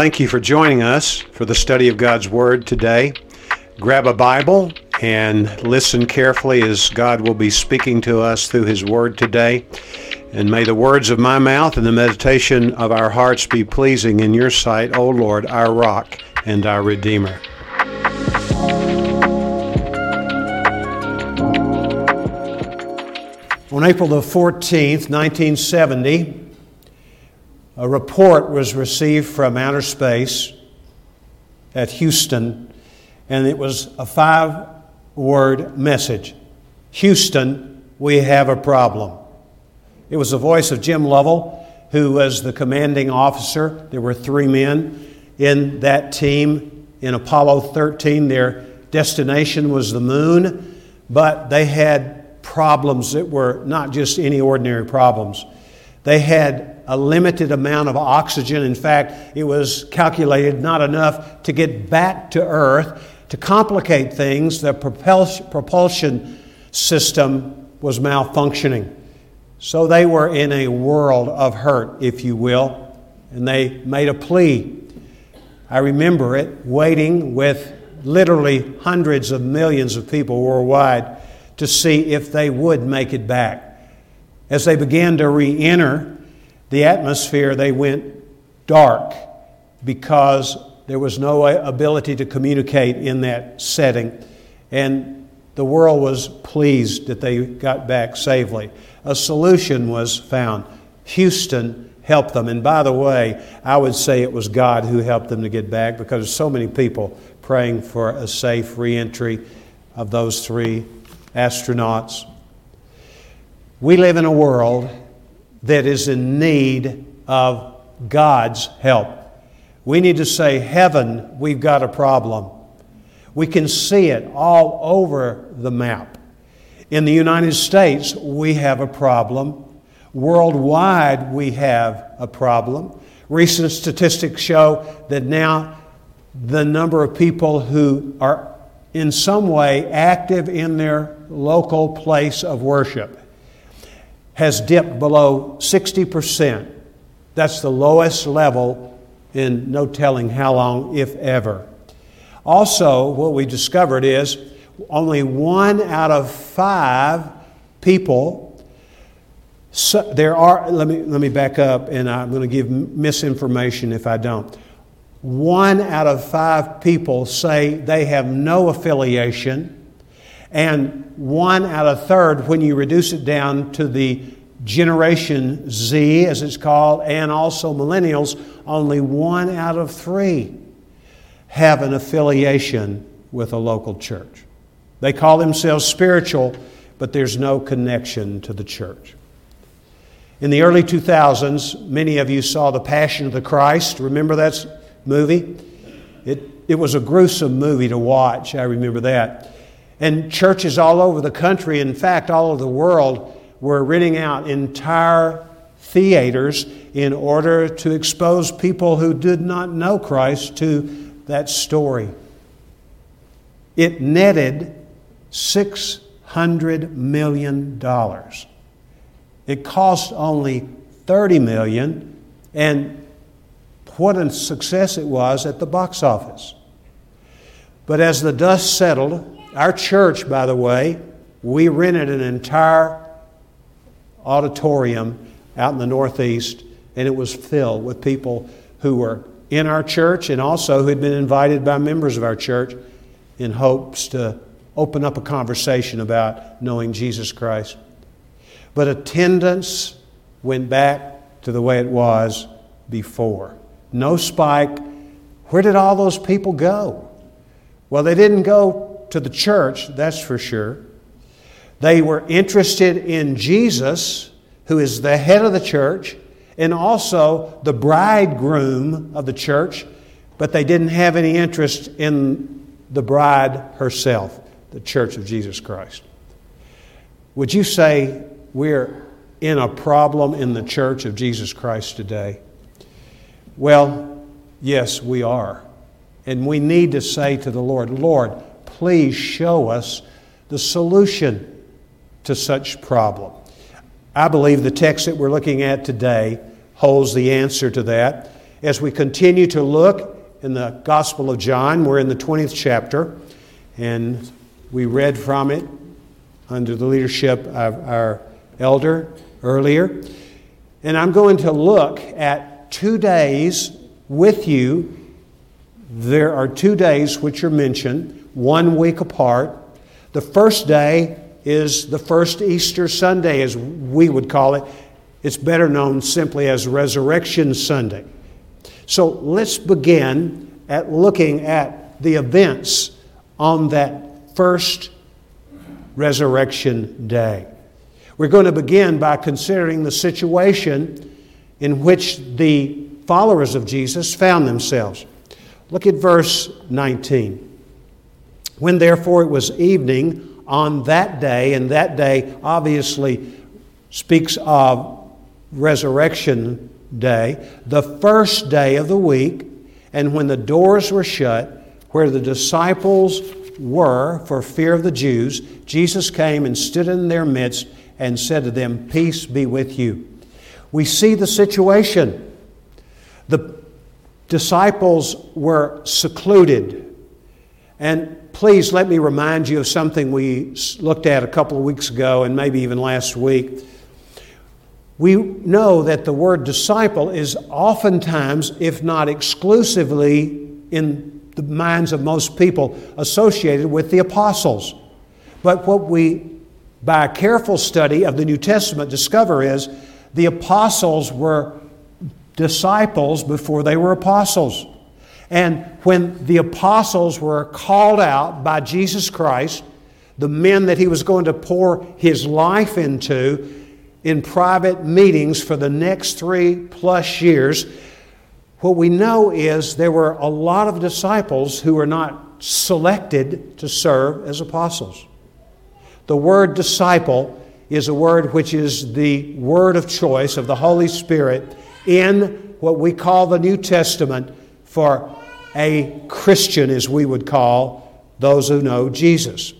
Thank you for joining us for the study of God's Word today. Grab a Bible and listen carefully as God will be speaking to us through His Word today. And may the words of my mouth and the meditation of our hearts be pleasing in your sight, O Lord, our rock and our Redeemer. On April the 14th, 1970, a report was received from outer space at Houston, and it was a five word message Houston, we have a problem. It was the voice of Jim Lovell, who was the commanding officer. There were three men in that team in Apollo 13. Their destination was the moon, but they had problems that were not just any ordinary problems. They had a limited amount of oxygen. In fact, it was calculated not enough to get back to Earth. To complicate things, the propulsion system was malfunctioning. So they were in a world of hurt, if you will, and they made a plea. I remember it, waiting with literally hundreds of millions of people worldwide to see if they would make it back. As they began to re enter the atmosphere, they went dark because there was no ability to communicate in that setting. And the world was pleased that they got back safely. A solution was found. Houston helped them. And by the way, I would say it was God who helped them to get back because so many people praying for a safe reentry of those three astronauts. We live in a world that is in need of God's help. We need to say, Heaven, we've got a problem. We can see it all over the map. In the United States, we have a problem. Worldwide, we have a problem. Recent statistics show that now the number of people who are in some way active in their local place of worship has dipped below 60%. That's the lowest level in no telling how long, if ever. Also, what we discovered is only one out of five people. So there are, let me, let me back up and I'm going to give misinformation if I don't. One out of five people say they have no affiliation and one out of third, when you reduce it down to the Generation Z, as it's called, and also millennials, only one out of three have an affiliation with a local church. They call themselves spiritual, but there's no connection to the church. In the early 2000s, many of you saw The Passion of the Christ. Remember that movie? It, it was a gruesome movie to watch, I remember that. And churches all over the country, in fact, all over the world, were renting out entire theaters in order to expose people who did not know Christ to that story. It netted $600 million. It cost only 30 million, and what a success it was at the box office. But as the dust settled, our church, by the way, we rented an entire auditorium out in the Northeast, and it was filled with people who were in our church and also who had been invited by members of our church in hopes to open up a conversation about knowing Jesus Christ. But attendance went back to the way it was before. No spike. Where did all those people go? Well, they didn't go to the church, that's for sure. They were interested in Jesus, who is the head of the church, and also the bridegroom of the church, but they didn't have any interest in the bride herself, the church of Jesus Christ. Would you say we're in a problem in the church of Jesus Christ today? Well, yes, we are. And we need to say to the Lord, Lord, please show us the solution to such problem. I believe the text that we're looking at today holds the answer to that. as we continue to look in the Gospel of John. We're in the 20th chapter, and we read from it under the leadership of our elder earlier. And I'm going to look at two days with you. There are two days which are mentioned, one week apart. The first day is the first Easter Sunday, as we would call it. It's better known simply as Resurrection Sunday. So let's begin at looking at the events on that first resurrection day. We're going to begin by considering the situation in which the followers of Jesus found themselves. Look at verse 19. When therefore it was evening on that day, and that day obviously speaks of resurrection day, the first day of the week, and when the doors were shut, where the disciples were for fear of the Jews, Jesus came and stood in their midst and said to them, Peace be with you. We see the situation. The disciples were secluded. And please let me remind you of something we looked at a couple of weeks ago and maybe even last week. We know that the word disciple is oftentimes, if not exclusively, in the minds of most people associated with the apostles. But what we, by a careful study of the New Testament, discover is the apostles were disciples before they were apostles. And when the apostles were called out by Jesus Christ, the men that he was going to pour his life into in private meetings for the next three plus years, what we know is there were a lot of disciples who were not selected to serve as apostles. The word disciple is a word which is the word of choice of the Holy Spirit in what we call the New Testament for a Christian, as we would call those who know Jesus.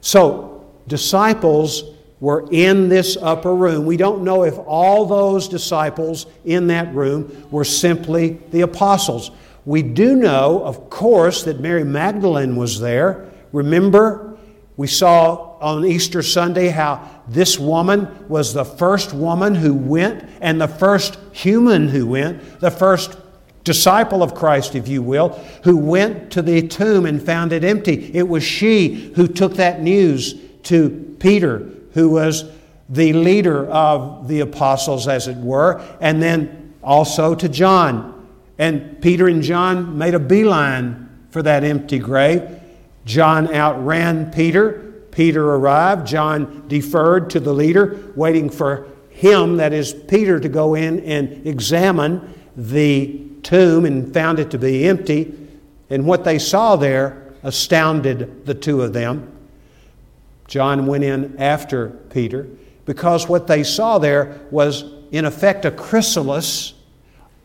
So, disciples were in this upper room. We don't know if all those disciples in that room were simply the apostles. We do know, of course, that Mary Magdalene was there. Remember, we saw on Easter Sunday how this woman was the first woman who went and the first human who went, the first disciple of Christ, if you will, who went to the tomb and found it empty. It was she who took that news to Peter who was the leader of the apostles, as it were, and then also to John. And Peter and John made a beeline for that empty grave. John outran Peter. Peter arrived. John deferred to the leader, waiting for him, that is, Peter, to go in and examine the tomb and found it to be empty. And what they saw there astounded the two of them. John went in after Peter because what they saw there was, in effect, a chrysalis,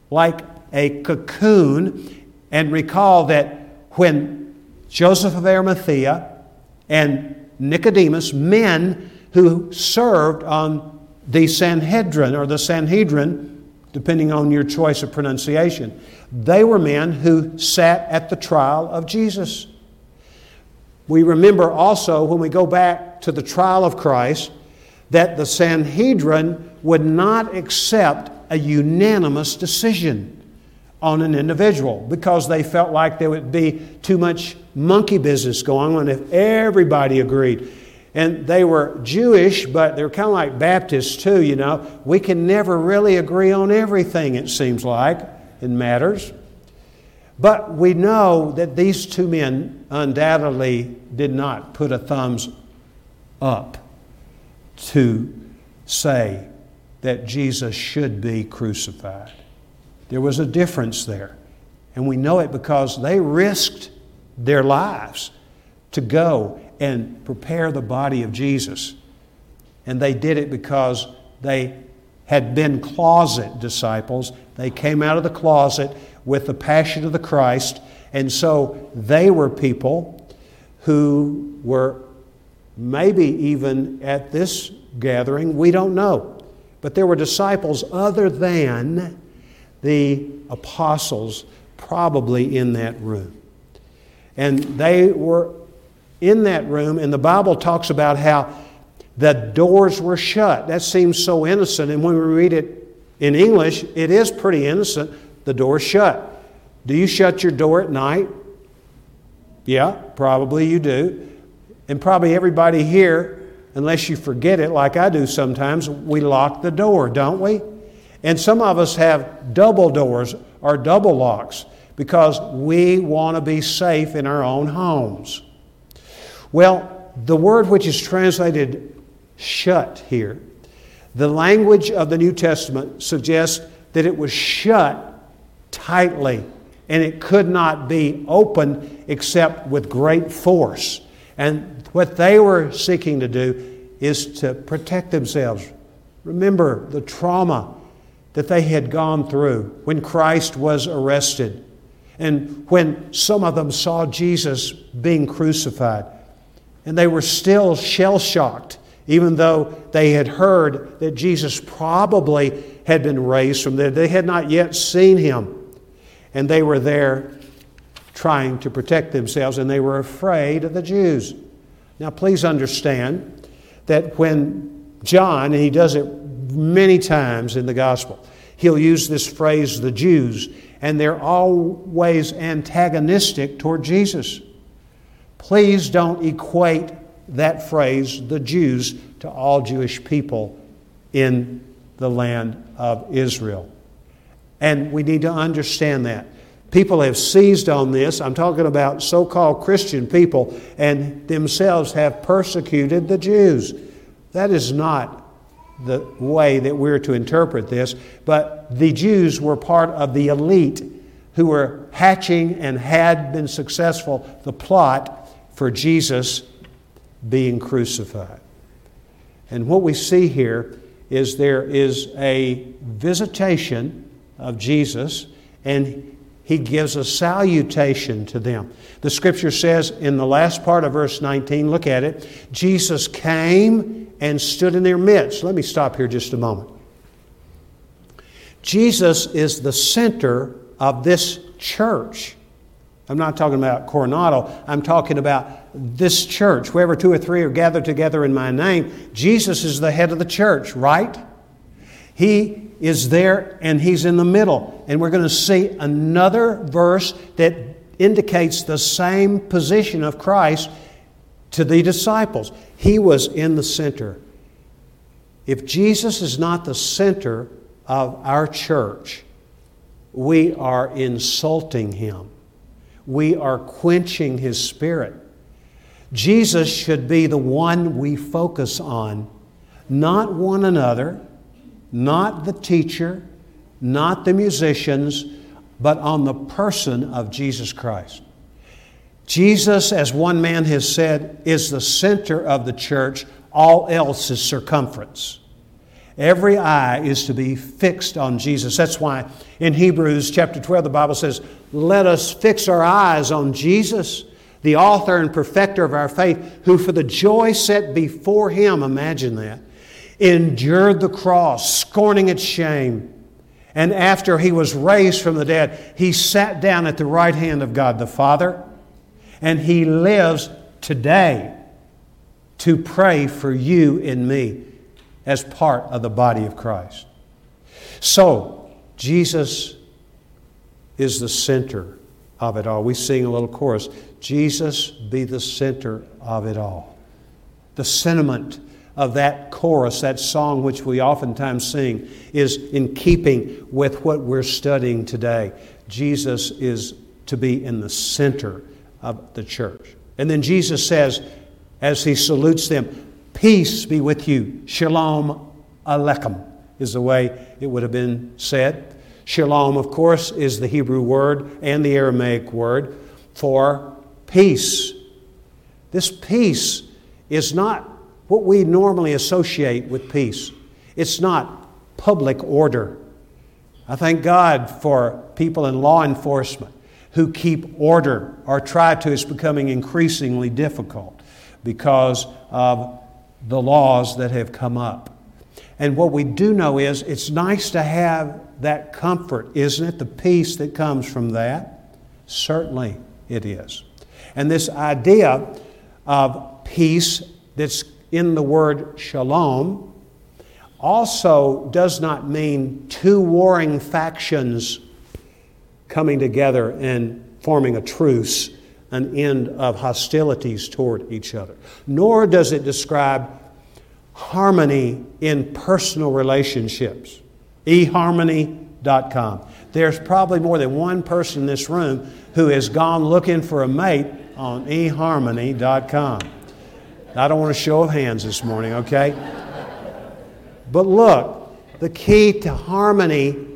like a cocoon. And recall that when Joseph of Arimathea and Nicodemus, men who served on the Sanhedrin or the Sanhedrin, depending on your choice of pronunciation, they were men who sat at the trial of Jesus. We remember also when we go back to the trial of Christ that the Sanhedrin would not accept a unanimous decision on an individual because they felt like there would be too much monkey business going on if everybody agreed. And they were Jewish, but they're kind of like Baptists too, you know. We can never really agree on everything, it seems like, in matters. But we know that these two men undoubtedly did not put a thumbs up to say that Jesus should be crucified. There was a difference there. And we know it because they risked their lives to go and prepare the body of Jesus. And they did it because they had been closet disciples. They came out of the closet with the passion of the Christ. And so they were people who were maybe even at this gathering, we don't know. But there were disciples other than the apostles probably in that room. And they were in that room, and the Bible talks about how the doors were shut. That seems so innocent, and when we read it in English, it is pretty innocent. The door's shut. Do you shut your door at night? Yeah, probably you do. And probably everybody here, unless you forget it like I do sometimes, we lock the door, don't we? And some of us have double doors or double locks because we want to be safe in our own homes. Well, the word which is translated shut here, the language of the New Testament suggests that it was shut tightly and it could not be opened except with great force. And what they were seeking to do is to protect themselves. Remember the trauma that they had gone through when Christ was arrested and when some of them saw Jesus being crucified. And they were still shell shocked, even though they had heard that Jesus probably had been raised from there. They had not yet seen him and they were there trying to protect themselves, and they were afraid of the Jews. Now, please understand that when John, and he does it many times in the gospel, he'll use this phrase, the Jews, and they're always antagonistic toward Jesus. Please don't equate that phrase, the Jews, to all Jewish people in the land of Israel. And we need to understand that. People have seized on this. I'm talking about so called Christian people, and themselves have persecuted the Jews. That is not the way that we're to interpret this, but the Jews were part of the elite who were hatching and had been successful the plot for Jesus being crucified. And what we see here is there is a visitation of Jesus, and he gives a salutation to them. The scripture says in the last part of verse 19, look at it, Jesus came and stood in their midst. Let me stop here just a moment. Jesus is the center of this church. I'm not talking about Coronado, I'm talking about this church. Wherever two or three are gathered together in my name, Jesus is the head of the church, right? He is there and he's in the middle. And we're going to see another verse that indicates the same position of Christ to the disciples. He was in the center. If Jesus is not the center of our church, we are insulting him. We are quenching his spirit. Jesus should be the one we focus on, not one another not the teacher, not the musicians, but on the person of Jesus Christ. Jesus, as one man has said, is the center of the church, all else is circumference. Every eye is to be fixed on Jesus. That's why in Hebrews chapter 12, the Bible says, Let us fix our eyes on Jesus, the author and perfecter of our faith, who for the joy set before him, imagine that, endured the cross, scorning its shame. And after he was raised from the dead, he sat down at the right hand of God the Father, and he lives today to pray for you and me as part of the body of Christ. So, Jesus is the center of it all. We sing a little chorus Jesus be the center of it all. The sentiment of that chorus, that song which we oftentimes sing, is in keeping with what we're studying today. Jesus is to be in the center of the church. And then Jesus says, as he salutes them, Peace be with you. Shalom Aleichem is the way it would have been said. Shalom, of course, is the Hebrew word and the Aramaic word for peace. This peace is not what we normally associate with peace. It's not public order. I thank God for people in law enforcement who keep order or try to. It's becoming increasingly difficult because of the laws that have come up. And what we do know is it's nice to have that comfort, isn't it? The peace that comes from that. Certainly it is. And this idea of peace that's in the word shalom also does not mean two warring factions coming together and forming a truce, an end of hostilities toward each other. Nor does it describe harmony in personal relationships. eharmony.com. There's probably more than one person in this room who has gone looking for a mate on eharmony.com. I don't want a show of hands this morning, okay? But look, the key to harmony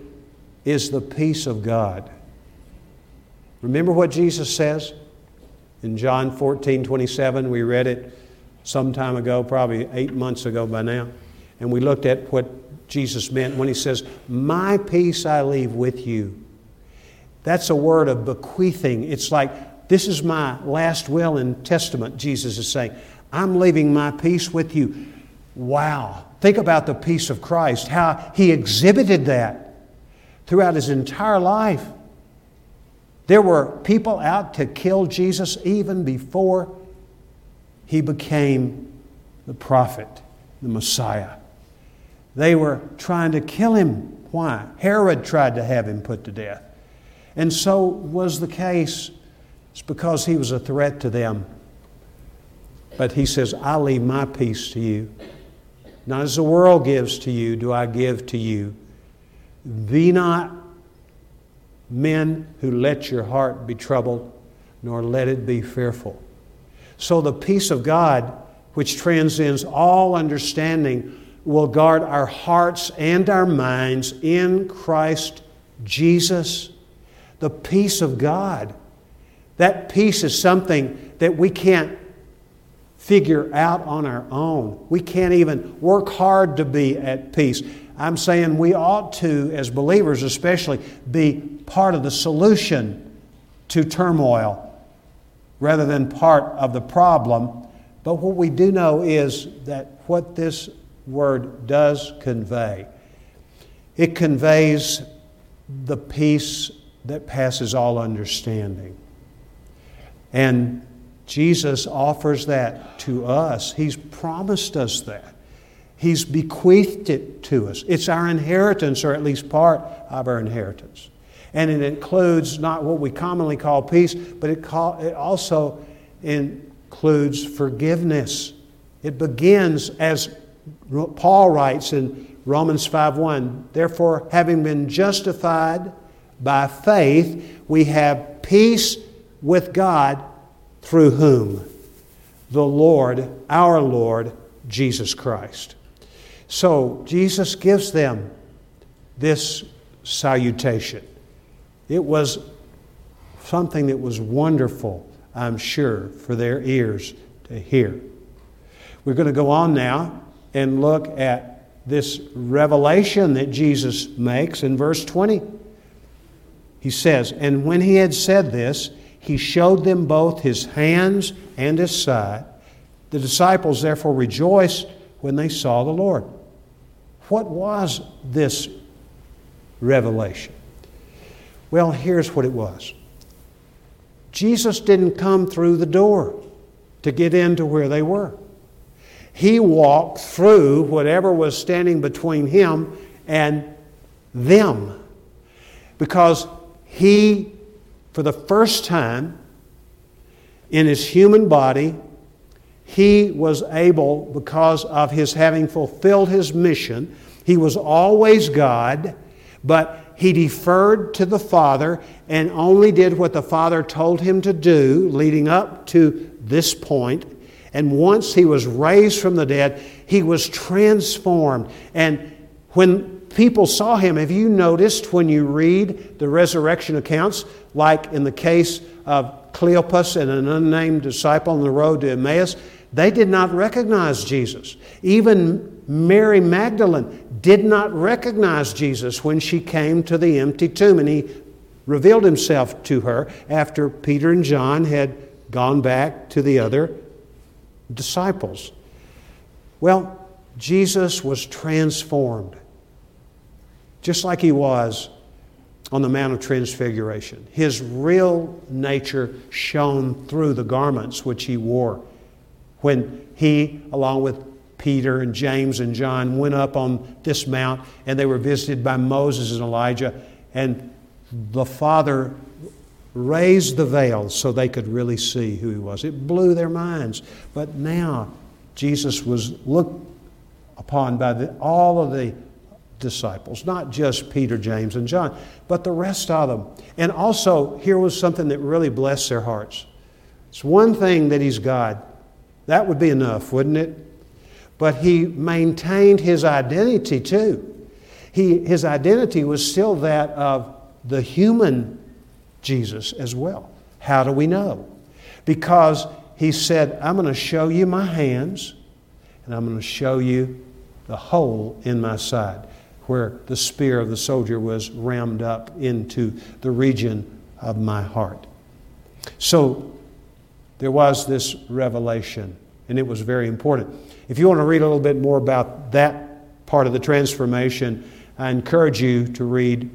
is the peace of God. Remember what Jesus says in John 14 27? We read it some time ago, probably eight months ago by now. And we looked at what Jesus meant when he says, My peace I leave with you. That's a word of bequeathing. It's like, This is my last will and testament, Jesus is saying. I'm leaving my peace with you. Wow. Think about the peace of Christ, how he exhibited that throughout his entire life. There were people out to kill Jesus even before he became the prophet, the Messiah. They were trying to kill him. Why? Herod tried to have him put to death. And so was the case. It's because he was a threat to them. But he says, I leave my peace to you. Not as the world gives to you, do I give to you. Be not men who let your heart be troubled, nor let it be fearful. So the peace of God, which transcends all understanding, will guard our hearts and our minds in Christ Jesus. The peace of God. That peace is something that we can't figure out on our own. We can't even work hard to be at peace. I'm saying we ought to, as believers especially, be part of the solution to turmoil rather than part of the problem. But what we do know is that what this word does convey, it conveys the peace that passes all understanding. And Jesus offers that to us. He's promised us that. He's bequeathed it to us. It's our inheritance, or at least part of our inheritance. And it includes not what we commonly call peace, but it, call, it also includes forgiveness. It begins as Paul writes in Romans 5:1, therefore having been justified by faith, we have peace with God through whom? The Lord, our Lord, Jesus Christ. So Jesus gives them this salutation. It was something that was wonderful, I'm sure, for their ears to hear. We're going to go on now and look at this revelation that Jesus makes in verse 20. He says, And when he had said this, he showed them both his hands and his side. The disciples therefore rejoiced when they saw the Lord. What was this revelation? Well, here's what it was Jesus didn't come through the door to get into where they were. He walked through whatever was standing between him and them because he for the first time in his human body, he was able, because of his having fulfilled his mission, he was always God, but he deferred to the Father and only did what the Father told him to do leading up to this point. And once he was raised from the dead, he was transformed. And when people saw him, have you noticed when you read the resurrection accounts like in the case of Cleopas and an unnamed disciple on the road to Emmaus, they did not recognize Jesus. Even Mary Magdalene did not recognize Jesus when she came to the empty tomb, and he revealed himself to her after Peter and John had gone back to the other disciples. Well, Jesus was transformed, just like he was on the Mount of Transfiguration. His real nature shone through the garments which he wore when he, along with Peter and James and John, went up on this mount and they were visited by Moses and Elijah. And the Father raised the veil so they could really see who he was. It blew their minds. But now Jesus was looked upon by the, all of the disciples, not just Peter, James, and John, but the rest of them. And also, here was something that really blessed their hearts. It's one thing that he's God. That would be enough, wouldn't it? But he maintained his identity too. He, his identity was still that of the human Jesus as well. How do we know? Because he said, I'm going to show you my hands and I'm going to show you the hole in my side where the spear of the soldier was rammed up into the region of my heart. So there was this revelation, and it was very important. If you want to read a little bit more about that part of the transformation, I encourage you to read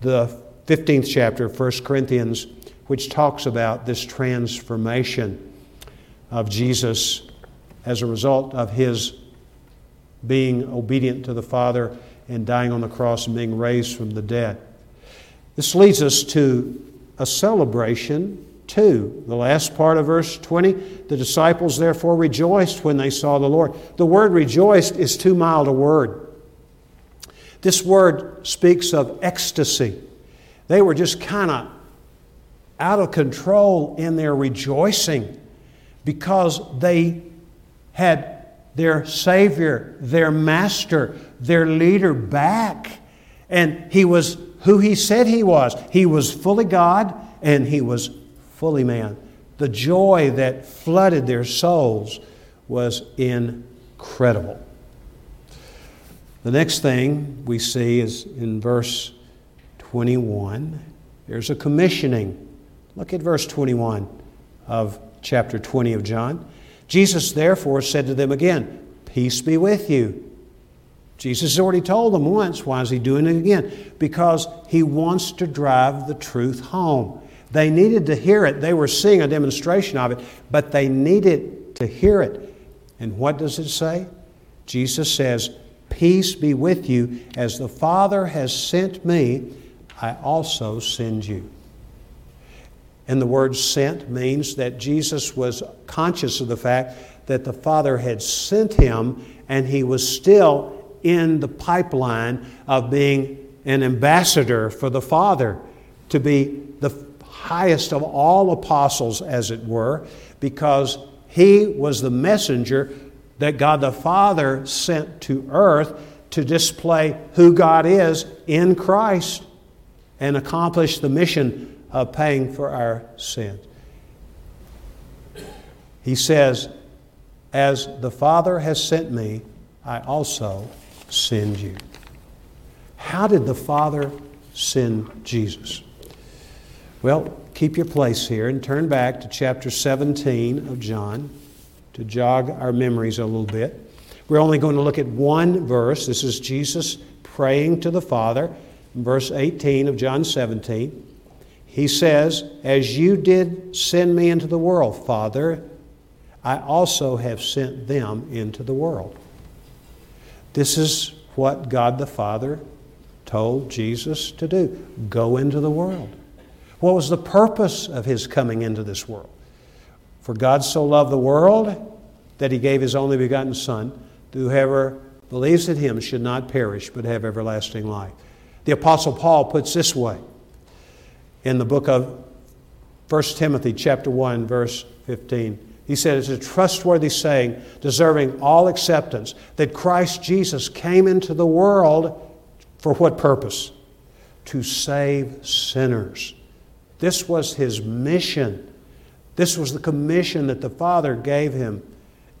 the 15th chapter of 1 Corinthians, which talks about this transformation of Jesus as a result of his being obedient to the Father and dying on the cross and being raised from the dead. This leads us to a celebration, too. The last part of verse 20 the disciples therefore rejoiced when they saw the Lord. The word rejoiced is too mild a word. This word speaks of ecstasy. They were just kind of out of control in their rejoicing because they had their Savior, their Master, their leader back. And he was who he said he was. He was fully God and he was fully man. The joy that flooded their souls was incredible. The next thing we see is in verse 21. There's a commissioning. Look at verse 21 of chapter 20 of John. Jesus therefore said to them again, Peace be with you. Jesus has already told them once. Why is he doing it again? Because he wants to drive the truth home. They needed to hear it. They were seeing a demonstration of it, but they needed to hear it. And what does it say? Jesus says, Peace be with you. As the Father has sent me, I also send you. And the word sent means that Jesus was conscious of the fact that the Father had sent him and he was still in the pipeline of being an ambassador for the Father, to be highest of all apostles, as it were, because he was the messenger that God the Father sent to earth to display who God is in Christ and accomplish the mission of paying for our sins. He says, As the Father has sent me, I also send you. How did the Father send Jesus? Well, keep your place here and turn back to chapter 17 of John to jog our memories a little bit. We're only going to look at one verse. This is Jesus praying to the Father verse 18 of John 17, he says, As you did send me into the world, Father, I also have sent them into the world. This is what God the Father told Jesus to do go into the world. What was the purpose of his coming into this world? For God so loved the world that he gave his only begotten Son, that whoever believes in him should not perish but have everlasting life. The Apostle Paul puts this way in the book of 1 Timothy, chapter 1, verse 15. He said, It's a trustworthy saying, deserving all acceptance, that Christ Jesus came into the world for what purpose? To save sinners. This was his mission. This was the commission that the Father gave him,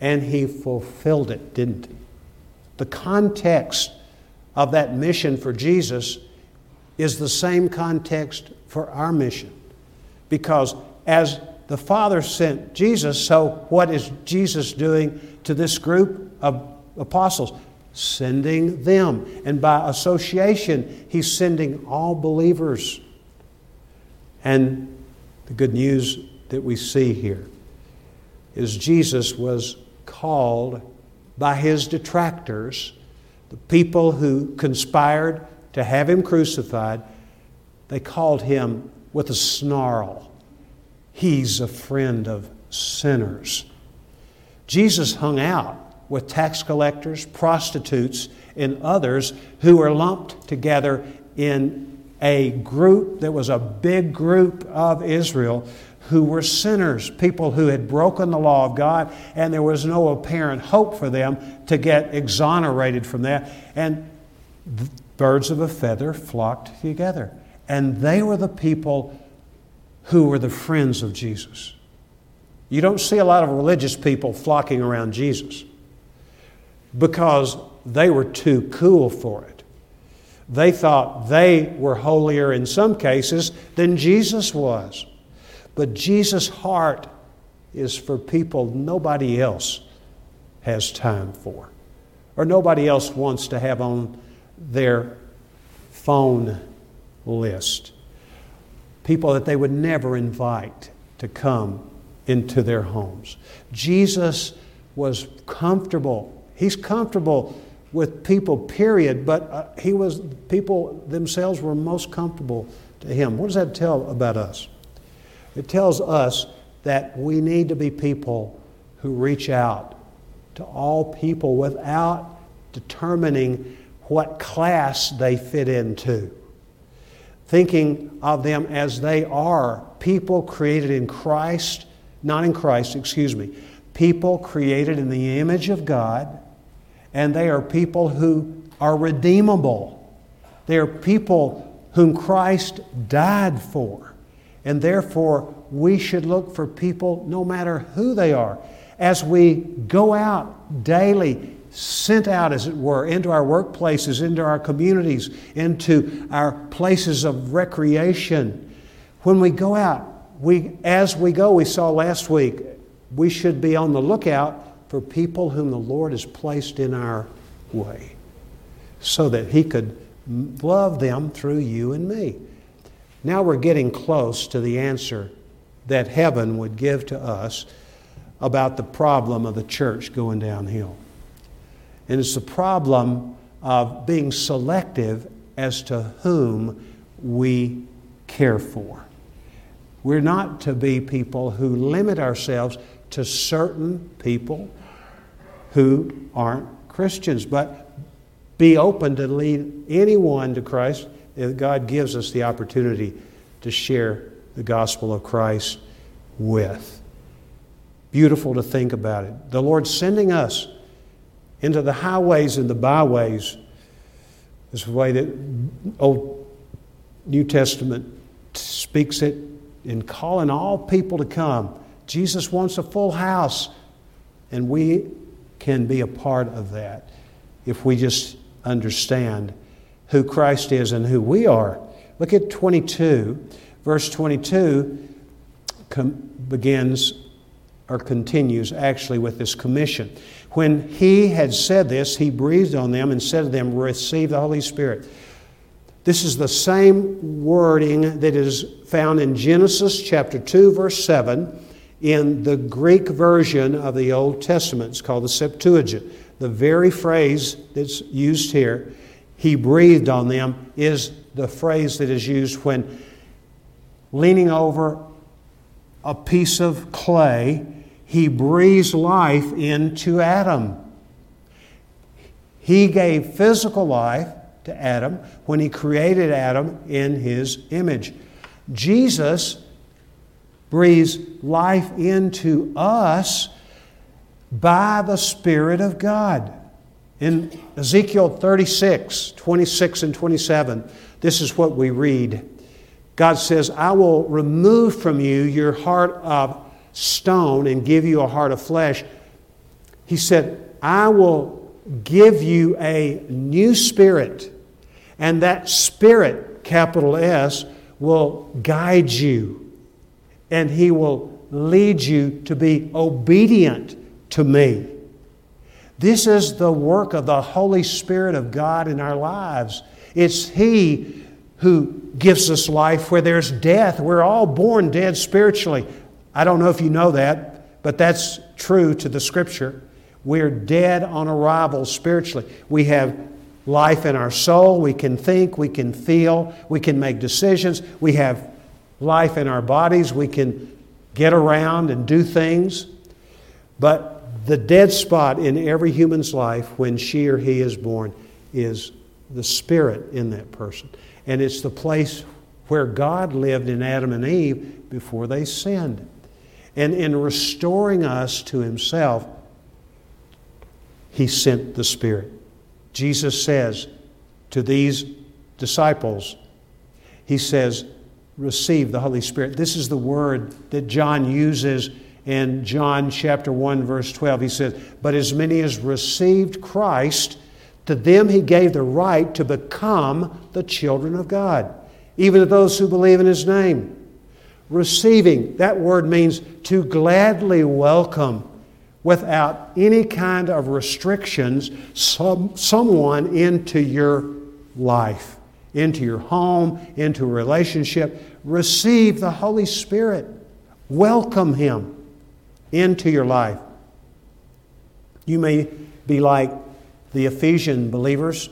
and he fulfilled it, didn't he? The context of that mission for Jesus is the same context for our mission. Because as the Father sent Jesus, so what is Jesus doing to this group of apostles, sending them. And by association, he's sending all believers. And the good news that we see here is Jesus was called by his detractors, the people who conspired to have him crucified, they called him with a snarl. He's a friend of sinners. Jesus hung out with tax collectors, prostitutes, and others who were lumped together in a group that was a big group of Israel who were sinners, people who had broken the law of God, and there was no apparent hope for them to get exonerated from that. And birds of a feather flocked together. And they were the people who were the friends of Jesus. You don't see a lot of religious people flocking around Jesus because they were too cool for it. They thought they were holier in some cases than Jesus was. But Jesus' heart is for people nobody else has time for, or nobody else wants to have on their phone list. People that they would never invite to come into their homes. Jesus was comfortable. He's comfortable with people, period, but uh, he was, people themselves were most comfortable to him. What does that tell about us? It tells us that we need to be people who reach out to all people without determining what class they fit into. Thinking of them as they are people created in Christ, not in Christ, excuse me, people created in the image of God, and they are people who are redeemable. They are people whom Christ died for. And therefore, we should look for people, no matter who they are, as we go out daily, sent out, as it were, into our workplaces, into our communities, into our places of recreation. When we go out, we, as we go, we saw last week, we should be on the lookout for people whom the Lord has placed in our way so that He could love them through you and me. Now we're getting close to the answer that heaven would give to us about the problem of the church going downhill. And it's the problem of being selective as to whom we care for. We're not to be people who limit ourselves to certain people who aren't Christians, but be open to lead anyone to Christ if God gives us the opportunity to share the gospel of Christ with. Beautiful to think about it. The Lord sending us into the highways and the byways is the way that Old New Testament speaks it in calling all people to come. Jesus wants a full house, and we can be a part of that if we just understand who Christ is and who we are. Look at 22. Verse 22 com- begins or continues actually with this commission. When he had said this, he breathed on them and said to them, Receive the Holy Spirit. This is the same wording that is found in Genesis chapter 2, verse 7, in the Greek version of the Old Testament. It's called the Septuagint. The very phrase that's used here he breathed on them is the phrase that is used when leaning over a piece of clay, he breathes life into Adam. He gave physical life to Adam when he created Adam in his image. Jesus breathes life into us by the Spirit of God. In Ezekiel 36, 26 and 27, this is what we read. God says, I will remove from you your heart of stone and give you a heart of flesh. He said, I will give you a new spirit, and that spirit, capital S, will guide you, and He will lead you to be obedient to me. This is the work of the Holy Spirit of God in our lives. It's He who gives us life where there's death. We're all born dead spiritually. I don't know if you know that, but that's true to the Scripture. We're dead on arrival spiritually. We have life in our soul. We can think, we can feel, we can make decisions. We have life in our bodies. We can get around and do things. But the dead spot in every human's life when she or he is born is the spirit in that person. And it's the place where God lived in Adam and Eve before they sinned. And in restoring us to Himself, He sent the Spirit. Jesus says to these disciples, He says, receive the Holy Spirit. This is the word that John uses in John chapter 1, verse 12. He says, But as many as received Christ, to them he gave the right to become the children of God, even to those who believe in his name. Receiving, that word means to gladly welcome without any kind of restrictions some, someone into your life, into your home, into a relationship. Receive the Holy Spirit. Welcome Him into your life. You may be like the Ephesian believers,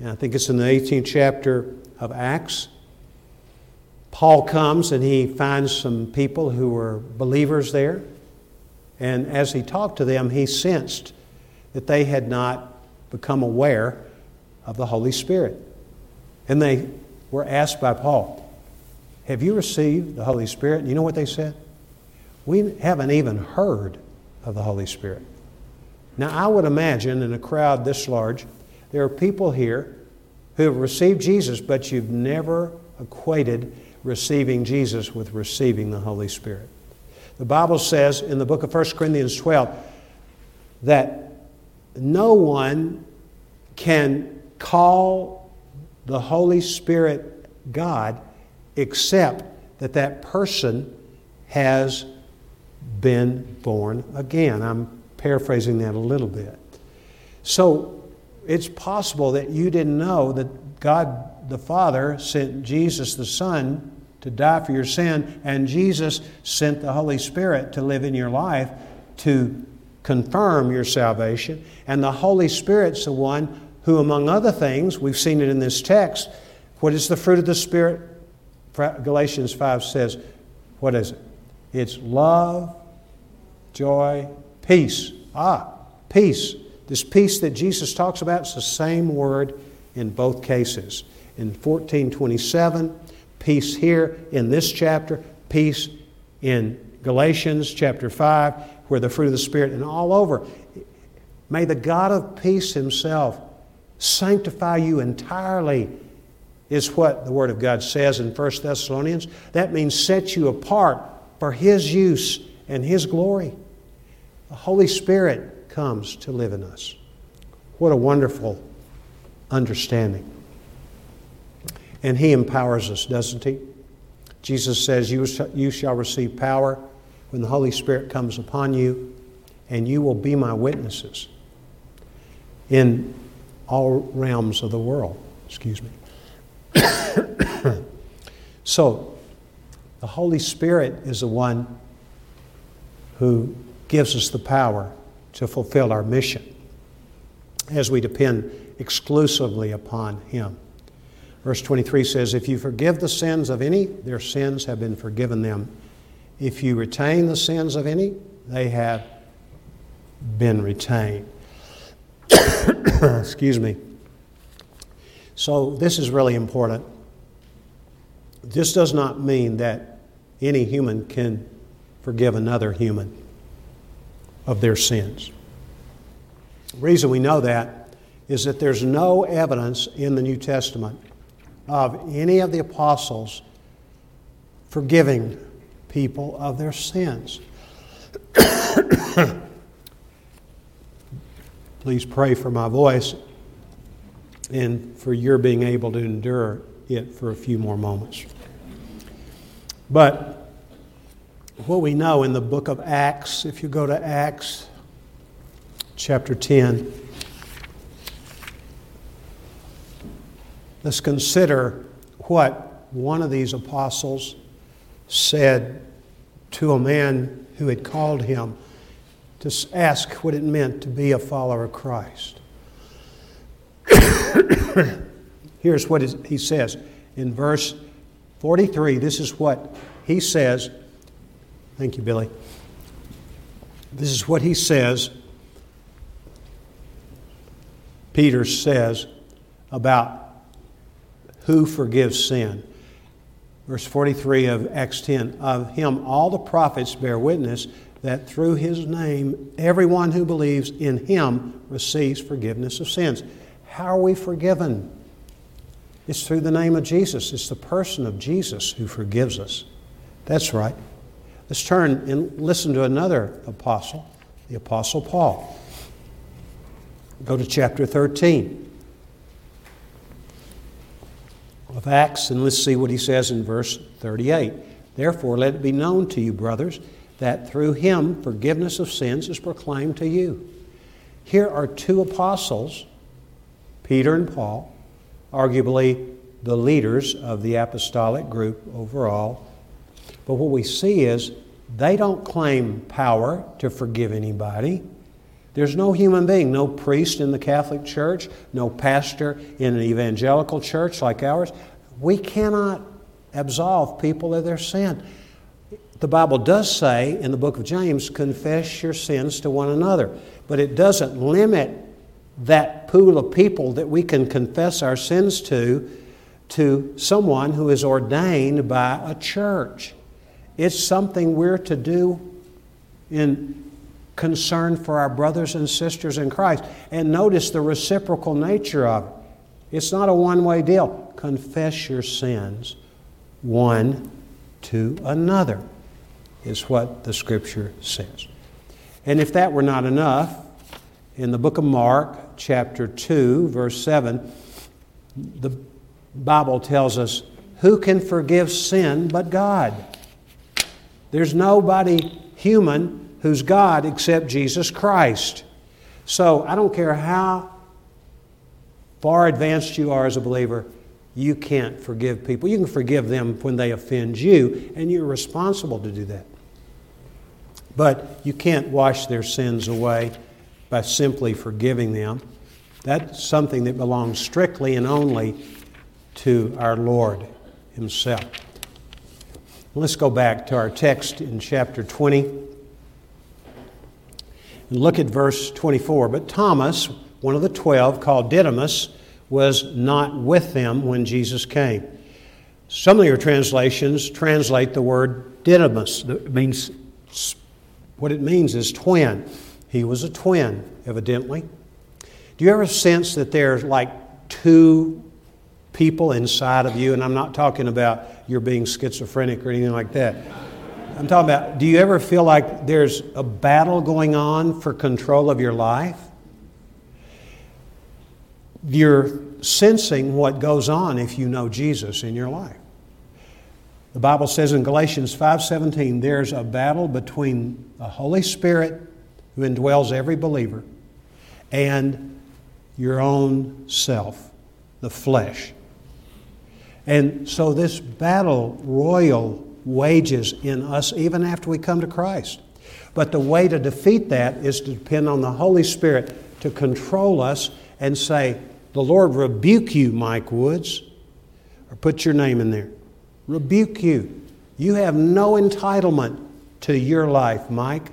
and I think it's in the 18th chapter of Acts. Paul comes and he finds some people who were believers there. And as he talked to them, he sensed that they had not become aware of the Holy Spirit. And they were asked by Paul, Have you received the Holy Spirit? And you know what they said? We haven't even heard of the Holy Spirit. Now, I would imagine in a crowd this large, there are people here who have received Jesus, but you've never equated receiving Jesus with receiving the Holy Spirit. The Bible says in the book of 1 Corinthians 12 that no one can call the Holy Spirit God except that that person has been born again. I'm paraphrasing that a little bit. So it's possible that you didn't know that God the Father sent Jesus the Son to die for your sin, and Jesus sent the Holy Spirit to live in your life to confirm your salvation. And the Holy Spirit's the one who, among other things, we've seen it in this text, what is the fruit of the Spirit? Galatians 5 says, what is it? It's love, joy, peace. Ah, peace. This peace that Jesus talks about is the same word in both cases. In 1427, peace here in this chapter, peace in Galatians chapter 5, where the fruit of the Spirit, and all over. May the God of peace Himself sanctify you entirely, is what the Word of God says in 1 Thessalonians. That means set you apart for His use and His glory. The Holy Spirit comes to live in us. What a wonderful understanding. And He empowers us, doesn't He? Jesus says, You, you shall receive power when the Holy Spirit comes upon you, and you will be my witnesses in all realms of the world. Excuse me. so, the Holy Spirit is the one who gives us the power to fulfill our mission as we depend exclusively upon Him. Verse 23 says, If you forgive the sins of any, their sins have been forgiven them. If you retain the sins of any, they have been retained. Excuse me. So, this is really important. This does not mean that any human can forgive another human of their sins. The reason we know that is that there's no evidence in the New Testament of any of the apostles forgiving people of their sins. Please pray for my voice and for your being able to endure it for a few more moments. But what we know in the book of Acts, if you go to Acts chapter 10. Let's consider what one of these apostles said to a man who had called him to ask what it meant to be a follower of Christ. Here's what he says in verse 43. This is what he says. Thank you, Billy. This is what he says. Peter says about who forgives sin. Verse 43 of Acts 10 Of him all the prophets bear witness that through his name everyone who believes in him receives forgiveness of sins. How are we forgiven? It's through the name of Jesus. It's the person of Jesus who forgives us. That's right. Let's turn and listen to another apostle, the Apostle Paul. Go to chapter 13 of Acts, and let's see what he says in verse 38. Therefore, let it be known to you, brothers, that through him forgiveness of sins is proclaimed to you. Here are two apostles, Peter and Paul, arguably the leaders of the apostolic group overall. But what we see is they don't claim power to forgive anybody. There's no human being, no priest in the Catholic Church, no pastor in an evangelical church like ours. We cannot absolve people of their sin. The Bible does say in the book of James, confess your sins to one another, but it doesn't limit that pool of people that we can confess our sins to to someone who is ordained by a church. It's something we're to do in concern for our brothers and sisters in Christ. And notice the reciprocal nature of it. It's not a one way deal. Confess your sins one to another, is what the scripture says. And if that were not enough, in the book of Mark, chapter 2, verse 7, the Bible tells us, Who can forgive sin but God? There's nobody human who's God except Jesus Christ. So I don't care how far advanced you are as a believer, you can't forgive people. You can forgive them when they offend you, and you're responsible to do that. But you can't wash their sins away by simply forgiving them. That's something that belongs strictly and only to our Lord Himself. Let's go back to our text in chapter 20. And look at verse 24. But Thomas, one of the twelve, called Didymus, was not with them when Jesus came. Some of your translations translate the word Didymus. That means what it means is twin. He was a twin, evidently. Do you ever sense that there's like two people inside of you? And I'm not talking about you're being schizophrenic or anything like that. I'm talking about do you ever feel like there's a battle going on for control of your life? You're sensing what goes on if you know Jesus in your life. The Bible says in Galatians 5:17 there's a battle between the Holy Spirit who indwells every believer and your own self, the flesh. And so this battle royal wages in us even after we come to Christ. But the way to defeat that is to depend on the Holy Spirit to control us and say, The Lord rebuke you, Mike Woods, or put your name in there. Rebuke you. You have no entitlement to your life, Mike.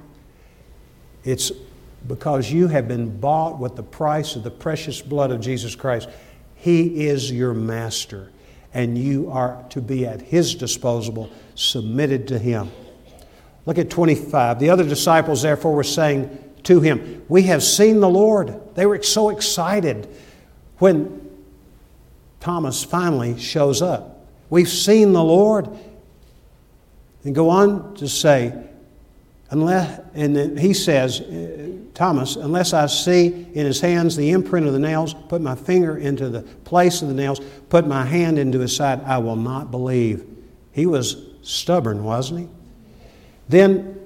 It's because you have been bought with the price of the precious blood of Jesus Christ. He is your master and you are to be at his disposal, submitted to him. Look at 25. The other disciples, therefore, were saying to him, We have seen the Lord. They were so excited when Thomas finally shows up. We've seen the Lord. And go on to say, unless, and he says, uh, Thomas, unless I see in his hands the imprint of the nails, put my finger into the place of the nails, put my hand into his side, I will not believe. He was stubborn, wasn't he? Then,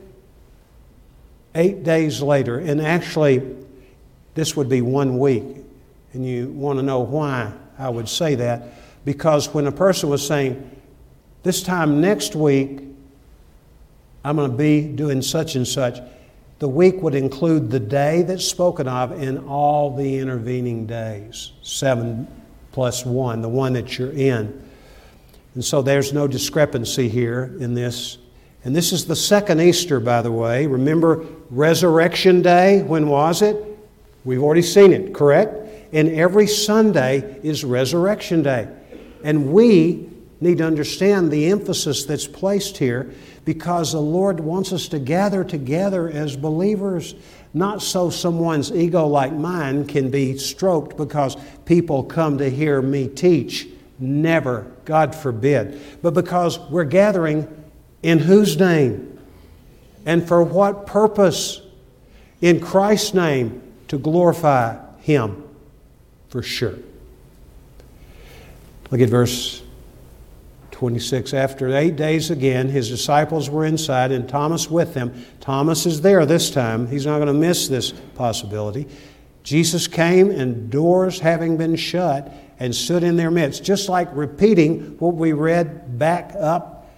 eight days later, and actually, this would be one week. And you want to know why I would say that. Because when a person was saying, This time next week, I'm going to be doing such and such, the week would include the day that's spoken of in all the intervening days, seven plus one, the one that you're in. And so there's no discrepancy here in this. And this is the second Easter, by the way. Remember Resurrection Day? When was it? We've already seen it, correct? And every Sunday is Resurrection Day. And we need to understand the emphasis that's placed here because the Lord wants us to gather together as believers, not so someone's ego like mine can be stroked because people come to hear me teach. Never, God forbid. But because we're gathering in whose name? And for what purpose? In Christ's name to glorify Him, for sure. Look at verse 26. After eight days again, his disciples were inside and Thomas with them. Thomas is there this time. He's not going to miss this possibility. Jesus came, and doors having been shut, and stood in their midst, just like repeating what we read back up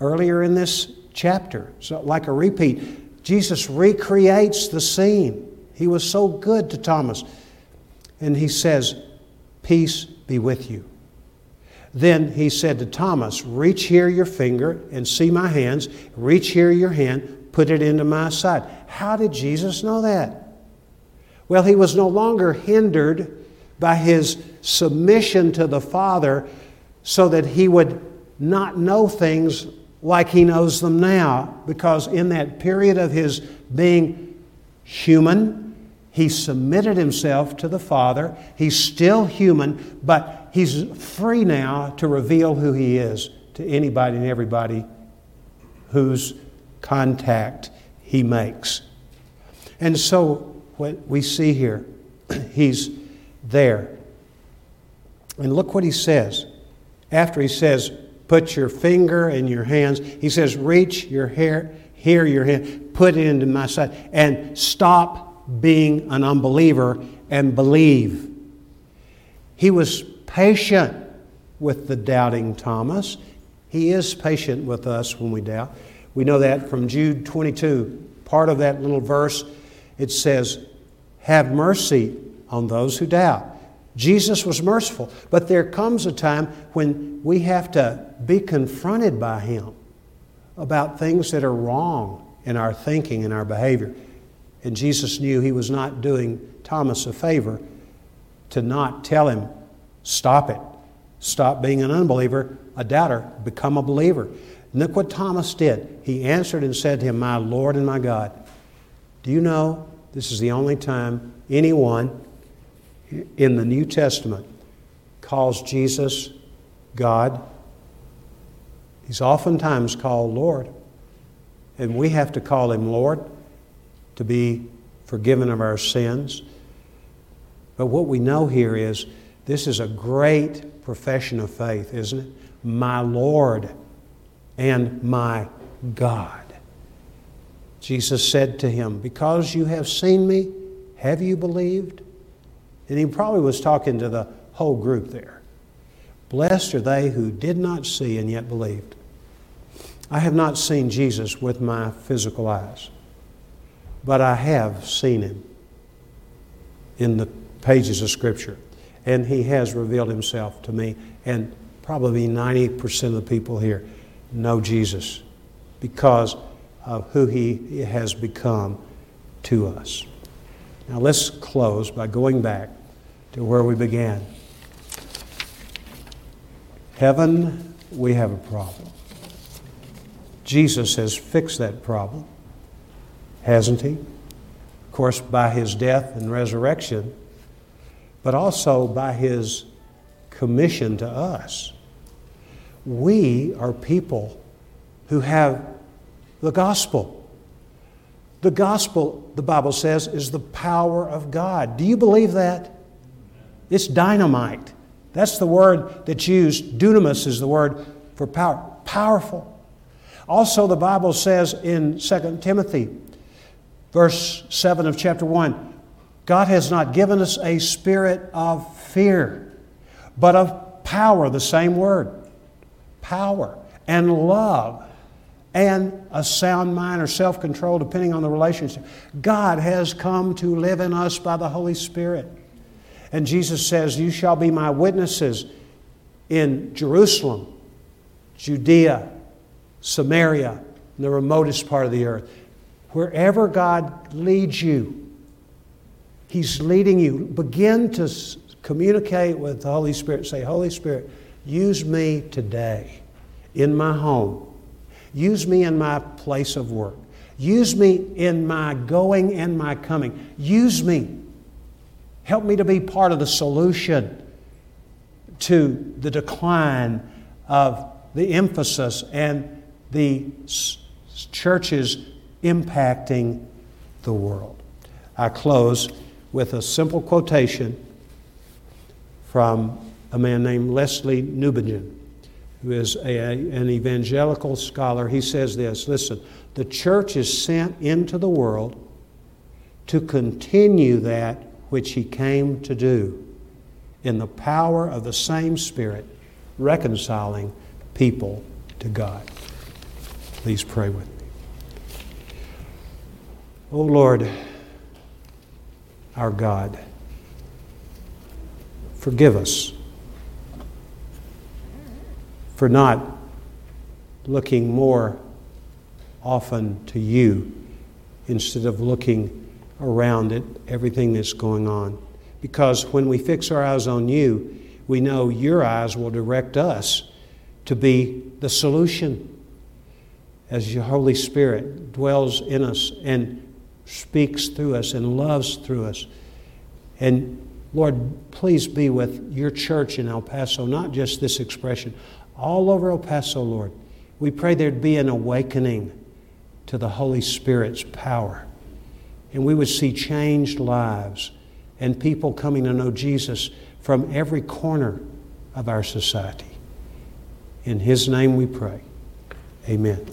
earlier in this chapter. So, like a repeat, Jesus recreates the scene. He was so good to Thomas. And he says, Peace be with you. Then he said to Thomas, Reach here your finger and see my hands. Reach here your hand, put it into my side. How did Jesus know that? Well, he was no longer hindered by his submission to the Father so that he would not know things like he knows them now, because in that period of his being human, he submitted himself to the Father. He's still human, but he's free now to reveal who he is to anybody and everybody whose contact he makes. And so, what we see here, he's there. And look what he says. After he says, Put your finger in your hands, he says, Reach your hair, here your hand, put it into my side, and stop being an unbeliever and believe. He was patient with the doubting Thomas. He is patient with us when we doubt. We know that from Jude 22. Part of that little verse, it says, Have mercy on those who doubt. Jesus was merciful, but there comes a time when we have to be confronted by Him about things that are wrong in our thinking and our behavior. And Jesus knew He was not doing Thomas a favor to not tell him Stop it. Stop being an unbeliever, a doubter, become a believer. Look what Thomas did. He answered and said to him, My Lord and my God. Do you know this is the only time anyone in the New Testament calls Jesus God? He's oftentimes called Lord. And we have to call him Lord to be forgiven of our sins. But what we know here is this is a great profession of faith, isn't it? My Lord and my God. Jesus said to him, Because you have seen me, have you believed? And he probably was talking to the whole group there. Blessed are they who did not see and yet believed. I have not seen Jesus with my physical eyes, but I have seen him in the pages of Scripture and He has revealed Himself to me. And probably 90% of the people here know Jesus because of who He has become to us. Now let's close by going back to where we began. Heaven, we have a problem. Jesus has fixed that problem, hasn't He? Of course, by His death and resurrection, but also by His commission to us. We are people who have the gospel. The gospel, the Bible says, is the power of God. Do you believe that? It's dynamite. That's the word that's used. Dunamis is the word for power. Powerful. Also, the Bible says in 2 Timothy, verse 7 of chapter 1, God has not given us a spirit of fear, but of power, the same word power, and love, and a sound mind or self control, depending on the relationship. God has come to live in us by the Holy Spirit. And Jesus says, You shall be my witnesses in Jerusalem, Judea, Samaria, the remotest part of the earth. Wherever God leads you, He's leading you. Begin to communicate with the Holy Spirit. Say, Holy Spirit, use me today in my home. Use me in my place of work. Use me in my going and my coming. Use me. Help me to be part of the solution to the decline of the emphasis and the churches impacting the world. I close with a simple quotation from a man named Lesslie Newbigin, who is a, an evangelical scholar. He says this Listen, the church is sent into the world to continue that which he came to do in the power of the same Spirit, reconciling people to God. Please pray with me. Oh Lord, our God, forgive us for not looking more often to you instead of looking around at everything that's going on. Because when we fix our eyes on you, we know your eyes will direct us to be the solution as your Holy Spirit dwells in us and speaks through us and loves through us. And Lord, please be with your church in El Paso, not just this expression, all over El Paso, Lord. We pray there'd be an awakening to the Holy Spirit's power. And we would see changed lives and people coming to know Jesus from every corner of our society. In His name we pray. Amen.